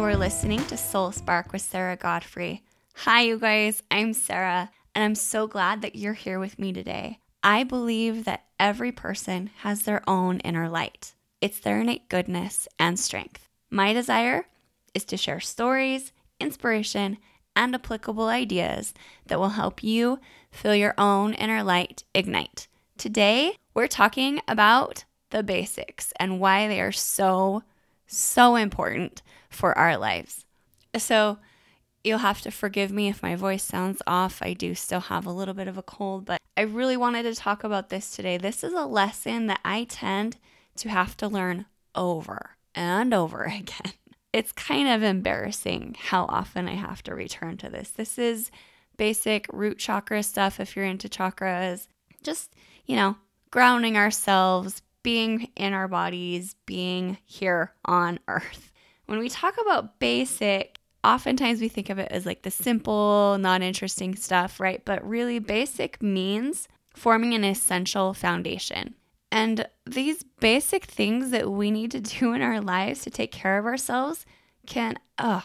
You are listening to Soul Spark with Sarah Godfrey. Hi, you guys. I'm Sarah, and I'm so glad that you're here with me today. I believe that every person has their own inner light, it's their innate goodness and strength. My desire is to share stories, inspiration, and applicable ideas that will help you feel your own inner light ignite. Today, we're talking about the basics and why they are so, so important for our lives. So, you'll have to forgive me if my voice sounds off. I do still have a little bit of a cold, but I really wanted to talk about this today. This is a lesson that I tend to have to learn over and over again. It's kind of embarrassing how often I have to return to this. This is basic root chakra stuff if you're into chakras. Just, you know, grounding ourselves, being in our bodies, being here on earth. When we talk about basic, oftentimes we think of it as like the simple, non interesting stuff, right? But really, basic means forming an essential foundation. And these basic things that we need to do in our lives to take care of ourselves can, ugh,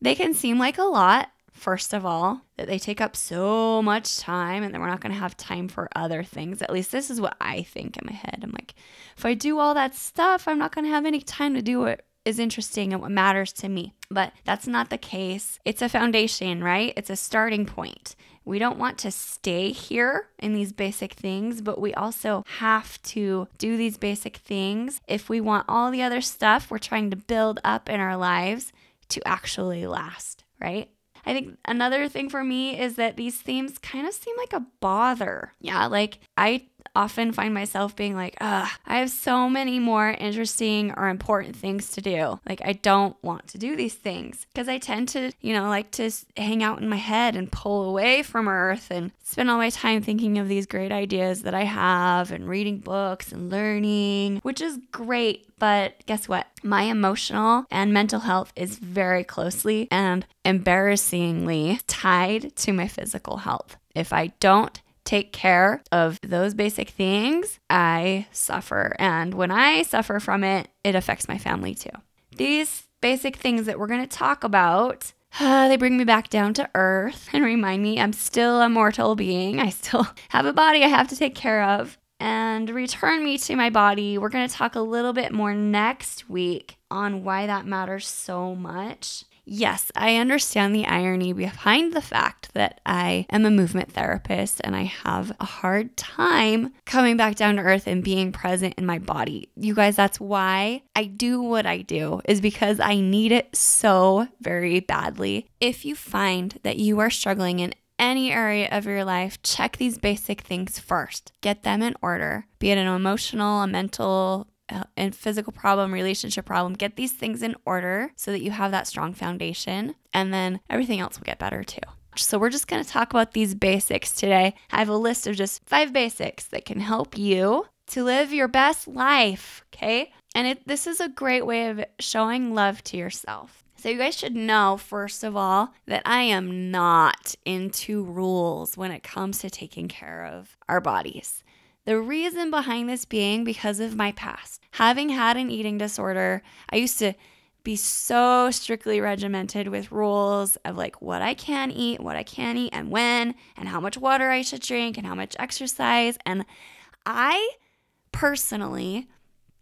they can seem like a lot, first of all, that they take up so much time and then we're not going to have time for other things. At least this is what I think in my head. I'm like, if I do all that stuff, I'm not going to have any time to do it is interesting and what matters to me. But that's not the case. It's a foundation, right? It's a starting point. We don't want to stay here in these basic things, but we also have to do these basic things if we want all the other stuff we're trying to build up in our lives to actually last, right? I think another thing for me is that these themes kind of seem like a bother. Yeah, like I often find myself being like, ugh, I have so many more interesting or important things to do. Like, I don't want to do these things because I tend to, you know, like to hang out in my head and pull away from Earth and spend all my time thinking of these great ideas that I have and reading books and learning, which is great. But guess what? My emotional and mental health is very closely and embarrassingly tied to my physical health. If I don't take care of those basic things, I suffer. And when I suffer from it, it affects my family too. These basic things that we're going to talk about. Uh, they bring me back down to earth and remind me I'm still a mortal being. I still have a body I have to take care of and return me to my body. We're going to talk a little bit more next week on why that matters so much. Yes, I understand the irony behind the fact that I am a movement therapist and I have a hard time coming back down to earth and being present in my body. You guys, that's why I do what I do, is because I need it so very badly. If you find that you are struggling in any area of your life, check these basic things first. Get them in order, be it an emotional, a mental, Uh, and physical problem, relationship problem, get these things in order so that you have that strong foundation and then everything else will get better too. So, we're just going to talk about these basics today. I have a list of just five basics that can help you to live your best life, okay? And it, this is a great way of showing love to yourself. So, you guys should know, first of all, that I am not into rules when it comes to taking care of our bodies. The reason behind this being because of my past. Having had an eating disorder, I used to be so strictly regimented with rules of like what I can eat, what I can't eat, and when, and how much water I should drink, and how much exercise. And I personally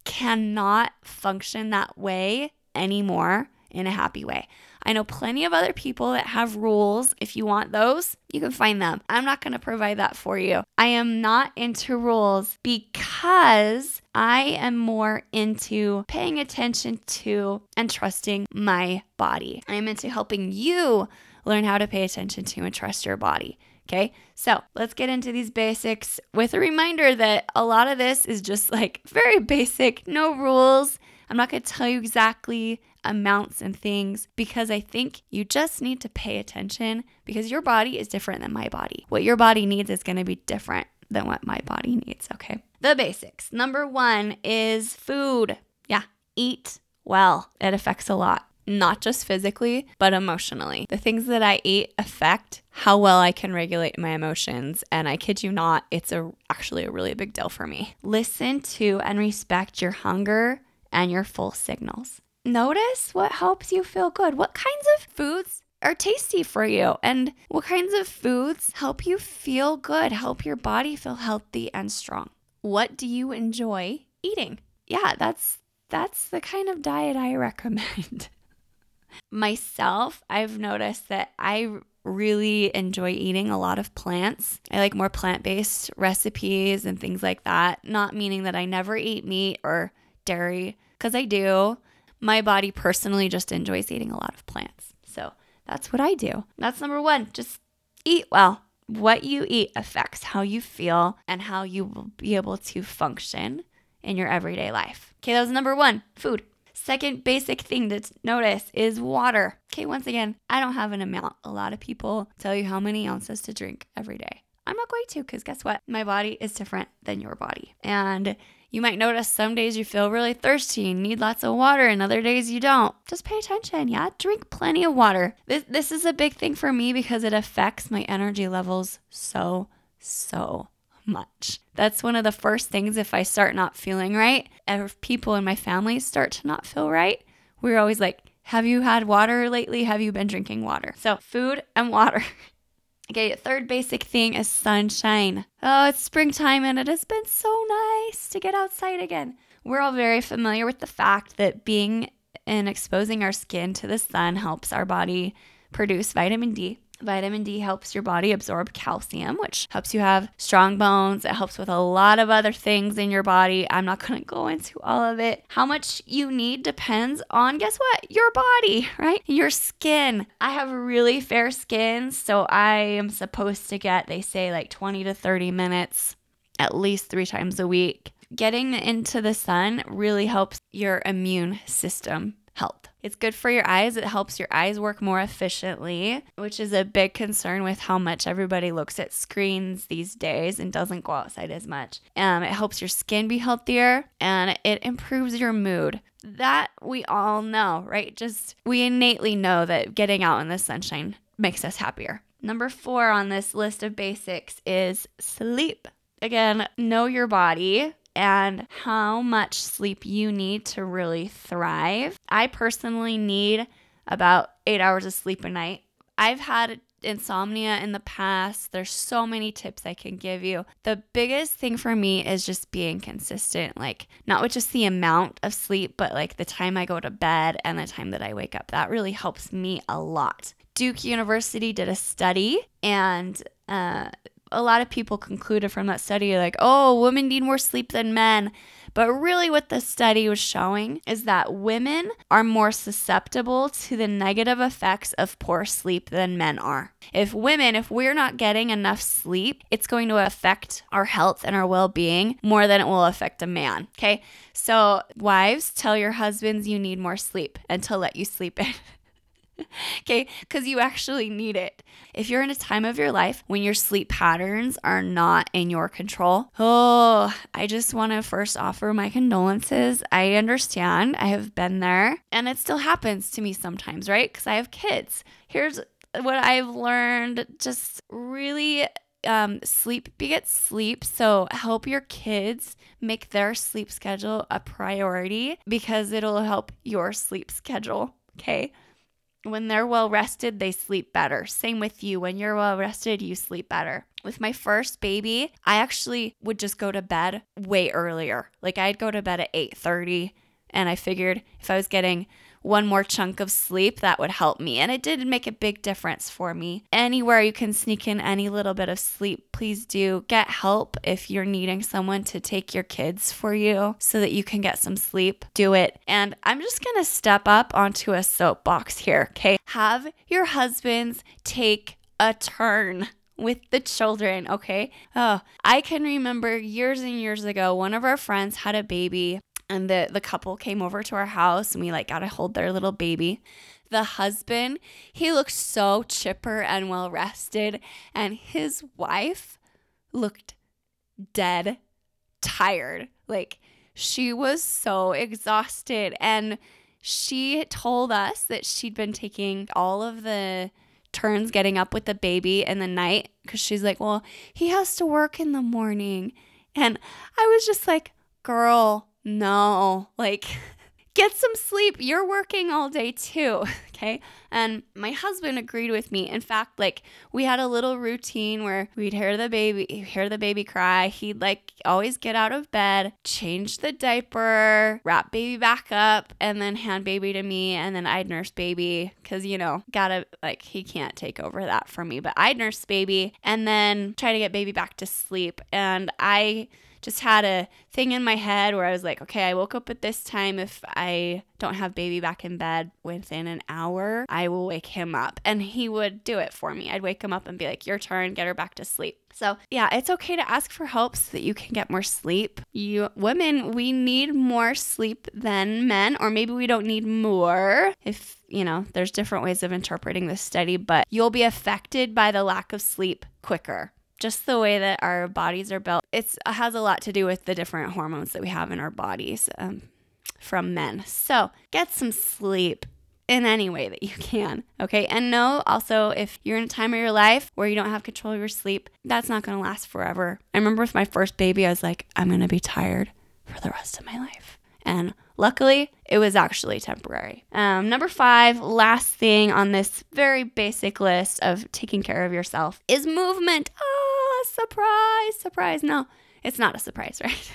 cannot function that way anymore in a happy way. I know plenty of other people that have rules. If you want those, you can find them. I'm not going to provide that for you. I am not into rules because I am more into paying attention to and trusting my body. I am into helping you learn how to pay attention to and trust your body. Okay, so let's get into these basics with a reminder that a lot of this is just like very basic, no rules. I'm not to tell you exactly amounts and things because I think you just need to pay attention because your body is different than my body. What your body needs is going to be different than what my body needs, okay? The basics. Number one is food. Yeah, eat well. It affects a lot not just physically, but emotionally. The things that I eat affect how well I can regulate my emotions. And I kid you not, it's a, actually a really big deal for me. Listen to and respect your hunger and your full signals. Notice what helps you feel good. What kinds of foods are tasty for you and what kinds of foods help you feel good, help your body feel healthy and strong. What do you enjoy eating? Yeah, that's that's the kind of diet I recommend. Myself, I've noticed that I really enjoy eating a lot of plants. I like more plant based recipes and things like that. Not meaning that I never eat meat or dairy, because I do. My body personally just enjoys eating a lot of plants. So that's what I do. That's number one. Just eat well. What you eat affects how you feel and how you will be able to function in your everyday life. Okay, that was number one food. Second basic thing to notice is water. Okay, once again, I don't have an amount. A lot of people tell you how many ounces to drink every day. I'm not going to because guess what? My body is different than your body. And you might notice some days you feel really thirsty and need lots of water, and other days you don't. Just pay attention, yeah? Drink plenty of water. This, this is a big thing for me because it affects my energy levels so, so much. That's one of the first things if I start not feeling right, if people in my family start to not feel right, we're always like, Have you had water lately? Have you been drinking water? So, food and water. Okay, third basic thing is sunshine. Oh, it's springtime and it has been so nice to get outside again. We're all very familiar with the fact that being and exposing our skin to the sun helps our body produce vitamin D. Vitamin D helps your body absorb calcium, which helps you have strong bones. It helps with a lot of other things in your body. I'm not going to go into all of it. How much you need depends on, guess what? Your body, right? Your skin. I have really fair skin, so I am supposed to get, they say, like 20 to 30 minutes at least three times a week. Getting into the sun really helps your immune system health. It's good for your eyes. It helps your eyes work more efficiently, which is a big concern with how much everybody looks at screens these days and doesn't go outside as much. Um, it helps your skin be healthier and it improves your mood. That we all know, right? Just we innately know that getting out in the sunshine makes us happier. Number four on this list of basics is sleep. Again, know your body and how much sleep you need to really thrive. I personally need about eight hours of sleep a night. I've had insomnia in the past. There's so many tips I can give you. The biggest thing for me is just being consistent, like not with just the amount of sleep, but like the time I go to bed and the time that I wake up. That really helps me a lot. Duke University did a study and uh, a lot of people concluded from that study like, oh, women need more sleep than men. But really, what the study was showing is that women are more susceptible to the negative effects of poor sleep than men are. If women, if we're not getting enough sleep, it's going to affect our health and our well being more than it will affect a man. Okay. So, wives, tell your husbands you need more sleep and to let you sleep in. okay? Because you actually need it. If you're in a time of your life when your sleep patterns are not in your control, oh, I just want to first offer my condolences. I understand. I have been there and it still happens to me sometimes, right? Because I have kids. Here's what I've learned just really um, sleep begets sleep. So help your kids make their sleep schedule a priority because it'll help your sleep schedule. Okay when they're well rested, they sleep better. Same with you. When you're well rested, you sleep better. With my first baby, I actually would just go to bed way earlier. Like I'd go to bed at 8:30 and I figured if I was getting one more chunk of sleep, that would help me. And it did make a big difference for me. Anywhere you can sneak in any little bit of sleep, please do. Get help if you're needing someone to take your kids for you so that you can get some sleep. Do it. And I'm just to step up onto a soapbox here, okay? Have your husbands take a turn with the children, okay? Oh, I can remember years and years ago, one of our friends had a baby and the the couple came over to our house and we like got to hold their little baby. The husband he looked so chipper and well rested and his wife looked dead tired. Like she was so exhausted and she told us that she'd been taking all of the turns getting up with the baby in the night because she's like well he has to work in the morning. And i was just like girl no, like get some sleep. You're working all day too. Okay. And my husband agreed with me. In fact, like we had a little routine where we'd hear the baby, hear the baby cry. He'd like always get out of bed, change the diaper, wrap baby back up, and then hand baby to me. And then I'd nurse baby because, you know, gotta like he can't take over that for me, but I'd nurse baby and then try to get baby back to sleep. And I, just had a thing in my head where I was like, okay, I woke up at this time. If I don't have baby back in bed within an hour, I will wake him up. And he would do it for me. I'd wake him up and be like, your turn, get her back to sleep. So, yeah, it's okay to ask for help so that you can get more sleep. You women, we need more sleep than men, or maybe we don't need more. If, you know, there's different ways of interpreting this study, but you'll be affected by the lack of sleep quicker just the way that our bodies are built. It has a lot to do with the different hormones that we have in our bodies um, from men. So get some sleep in any way that you can. Okay. And know also if you're in a time of your life where you don't have control of your sleep, that's not going to last forever. I remember with my first baby, I was like, I'm going to be tired for the rest of my life. And luckily, it was actually temporary. Um, number five, last thing on this very basic list of taking care of yourself is movement. Oh, surprise, surprise. No, it's not a surprise, right?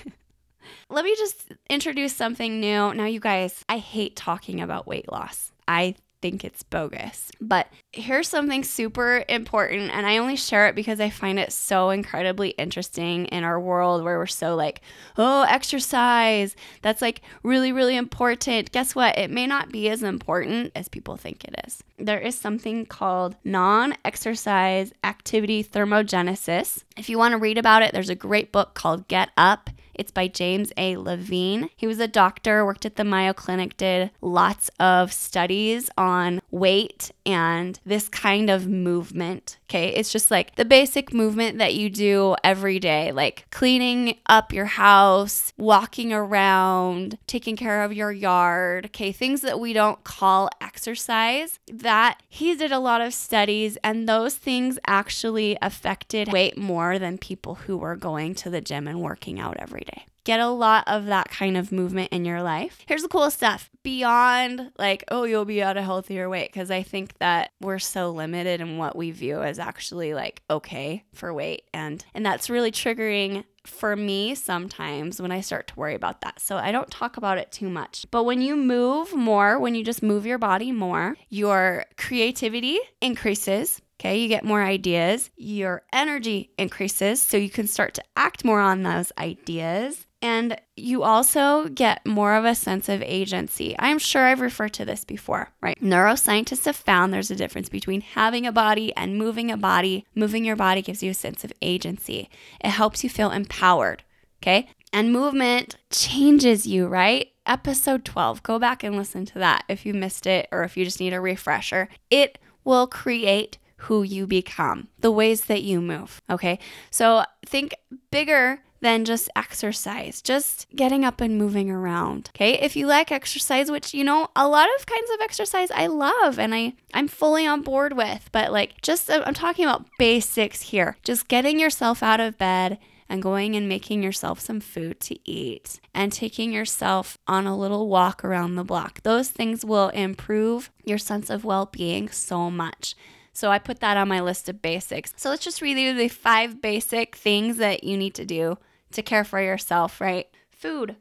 Let me just introduce something new. Now, you guys, I hate talking about weight loss. I think it's bogus. But here's something super important, and I only share it because I find it so incredibly interesting in our world where we're so like, oh, exercise, that's like really, really important. Guess what? It may not be as important as people think it is. There is something called non exercise activity thermogenesis. If you want to read about it, there's a great book called Get Up. It's by James A. Levine. He was a doctor, worked at the Mayo Clinic, did lots of studies on weight and this kind of movement. Okay. It's just like the basic movement that you do every day, like cleaning up your house, walking around, taking care of your yard. Okay. Things that we don't call exercise. That he did a lot of studies, and those things actually affected weight more than people who were going to the gym and working out every day get a lot of that kind of movement in your life. Here's the cool stuff beyond like, oh, you'll be at a healthier weight, because I think that we're so limited in what we view as actually like okay for weight. And and that's really triggering for me sometimes when I start to worry about that. So I don't talk about it too much. But when you move more, when you just move your body more, your creativity increases. Okay, you get more ideas, your energy increases, so you can start to act more on those ideas. And you also get more of a sense of agency. I'm sure I've referred to this before, right? Neuroscientists have found there's a difference between having a body and moving a body. Moving your body gives you a sense of agency, it helps you feel empowered, okay? And movement changes you, right? Episode 12, go back and listen to that if you missed it or if you just need a refresher. It will create who you become, the ways that you move. Okay. So think bigger than just exercise, just getting up and moving around. Okay. If you like exercise, which, you know, a lot of kinds of exercise I love and I, I'm fully on board with, but like just, uh, I'm talking about basics here. Just getting yourself out of bed and going and making yourself some food to eat and taking yourself on a little walk around the block. Those things will improve your sense of well being so much. So I put that on my list of basics. So let's just review the five basic things that you need to do to care for yourself, right? Food,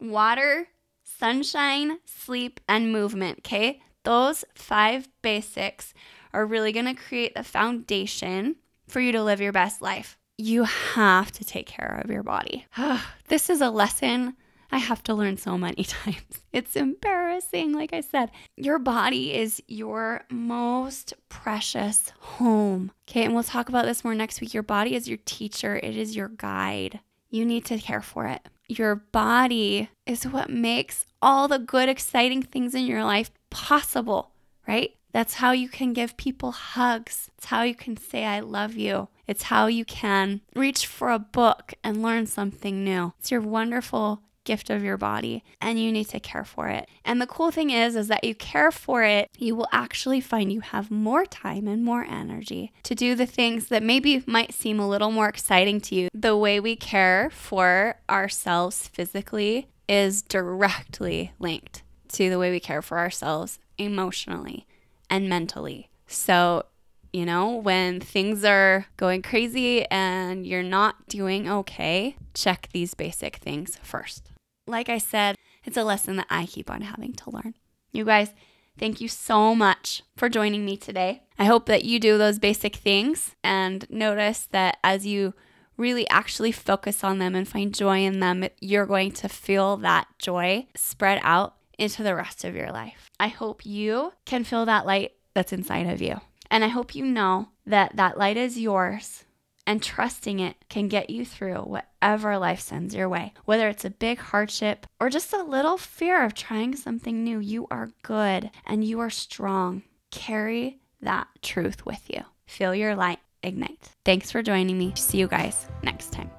water, sunshine, sleep, and movement, okay? Those five basics are really gonna create the foundation for you to live your best life. You have to take care of your body. this is a lesson I have to learn so many times. It's embarrassing. Like I said, your body is your most precious home. Okay, and we'll talk about this more next week. Your body is your teacher, it is your guide. You need to care for it. Your body is what makes all the good, exciting things in your life possible, right? That's how you can give people hugs. It's how you can say, I love you. It's how you can reach for a book and learn something new. It's your wonderful gift of your body and you need to care for it. And the cool thing is is that you care for it, you will actually find you have more time and more energy to do the things that maybe might seem a little more exciting to you. The way we care for ourselves physically is directly linked to the way we care for ourselves emotionally and mentally. So, you know, when things are going crazy and you're not doing okay, check these basic things first. Like I said, it's a lesson that I keep on having to learn. You guys, thank you so much for joining me today. I hope that you do those basic things and notice that as you really actually focus on them and find joy in them, you're going to feel that joy spread out into the rest of your life. I hope you can feel that light that's inside of you. And I hope you know that that light is yours and trusting it can get you through whatever life sends your way. Whether it's a big hardship or just a little fear of trying something new, you are good and you are strong. Carry that truth with you. Feel your light ignite. Thanks for joining me. See you guys next time.